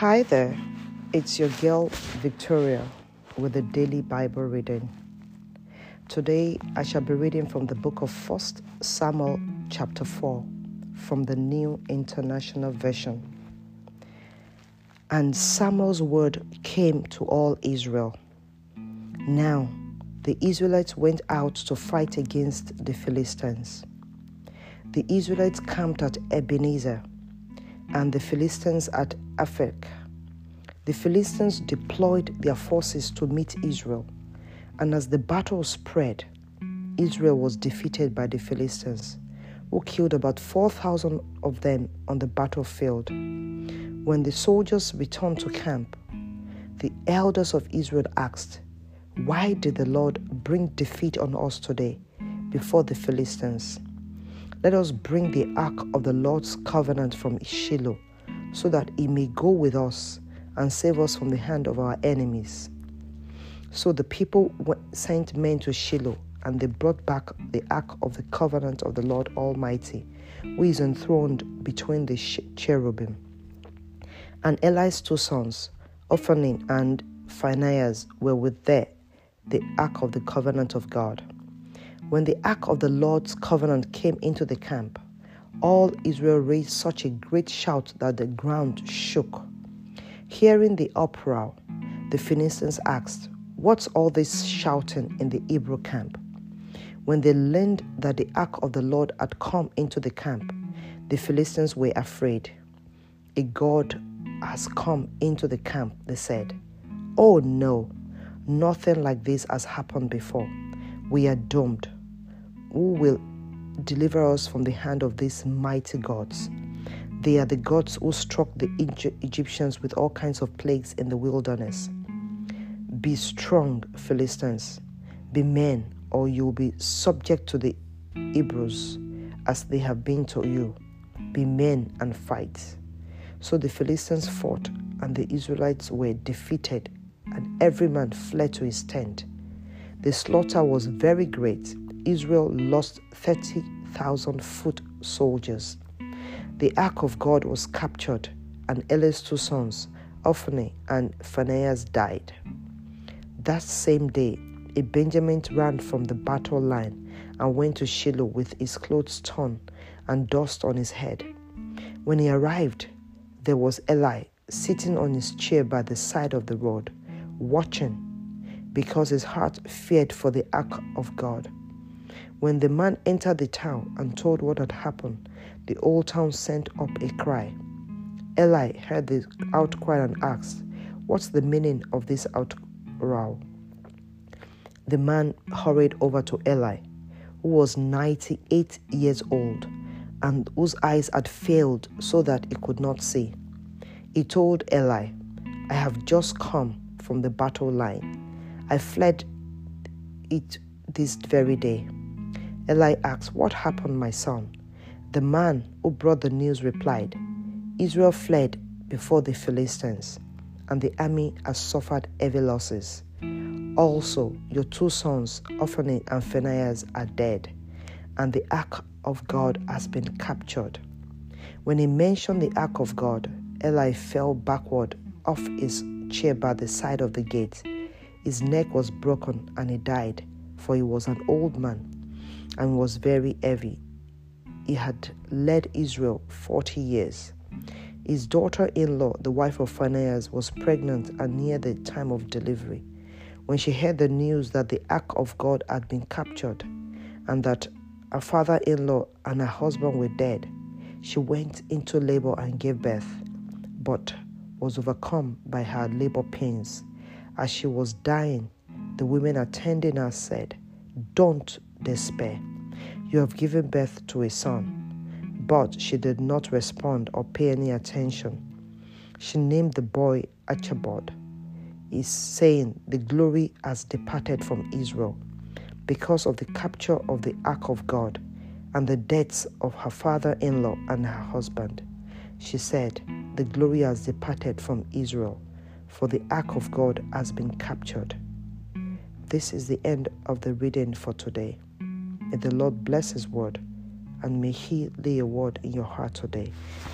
Hi there, it's your girl Victoria with the daily Bible reading. Today I shall be reading from the book of 1 Samuel, chapter 4, from the New International Version. And Samuel's word came to all Israel. Now the Israelites went out to fight against the Philistines. The Israelites camped at Ebenezer and the Philistines at Aphek. The Philistines deployed their forces to meet Israel, and as the battle spread, Israel was defeated by the Philistines, who killed about 4,000 of them on the battlefield. When the soldiers returned to camp, the elders of Israel asked, Why did the Lord bring defeat on us today before the Philistines? Let us bring the ark of the Lord's covenant from Shiloh, so that he may go with us and save us from the hand of our enemies. So the people sent men to Shiloh, and they brought back the ark of the covenant of the Lord Almighty, who is enthroned between the cherubim. And Eli's two sons, Hophni and Phinehas, were with there, the ark of the covenant of God. When the ark of the Lord's covenant came into the camp, all Israel raised such a great shout that the ground shook. Hearing the uproar, the Philistines asked, What's all this shouting in the Hebrew camp? When they learned that the ark of the Lord had come into the camp, the Philistines were afraid. A God has come into the camp, they said. Oh no, nothing like this has happened before. We are doomed who will deliver us from the hand of these mighty gods. They are the gods who struck the Egyptians with all kinds of plagues in the wilderness. Be strong, Philistines. Be men, or you will be subject to the Hebrews as they have been to you. Be men and fight. So the Philistines fought, and the Israelites were defeated, and every man fled to his tent. The slaughter was very great, Israel lost 30,000 foot soldiers. The ark of God was captured, and Eli's two sons, Hophni and Phinehas, died. That same day, a Benjamite ran from the battle line and went to Shiloh with his clothes torn and dust on his head. When he arrived, there was Eli sitting on his chair by the side of the road, watching, because his heart feared for the ark of God. When the man entered the town and told what had happened, the old town sent up a cry. Eli heard the outcry and asked, What's the meaning of this outrow? The man hurried over to Eli, who was 98 years old and whose eyes had failed so that he could not see. He told Eli, I have just come from the battle line. I fled it this very day. Eli asked, What happened, my son? The man who brought the news replied, Israel fled before the Philistines, and the army has suffered heavy losses. Also, your two sons, Hophni and Phinehas, are dead, and the ark of God has been captured. When he mentioned the ark of God, Eli fell backward off his chair by the side of the gate. His neck was broken and he died, for he was an old man and was very heavy. He had led Israel 40 years. His daughter in law, the wife of Phinehas, was pregnant and near the time of delivery. When she heard the news that the ark of God had been captured and that her father in law and her husband were dead, she went into labor and gave birth, but was overcome by her labor pains. As she was dying, the women attending her said, Don't despair. You have given birth to a son. But she did not respond or pay any attention. She named the boy Ichabod, is saying the glory has departed from Israel because of the capture of the ark of God and the deaths of her father in law and her husband. She said, The glory has departed from Israel, for the ark of God has been captured. This is the end of the reading for today. May the Lord bless His word and may He lay a word in your heart today.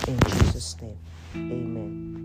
In Jesus' name, amen.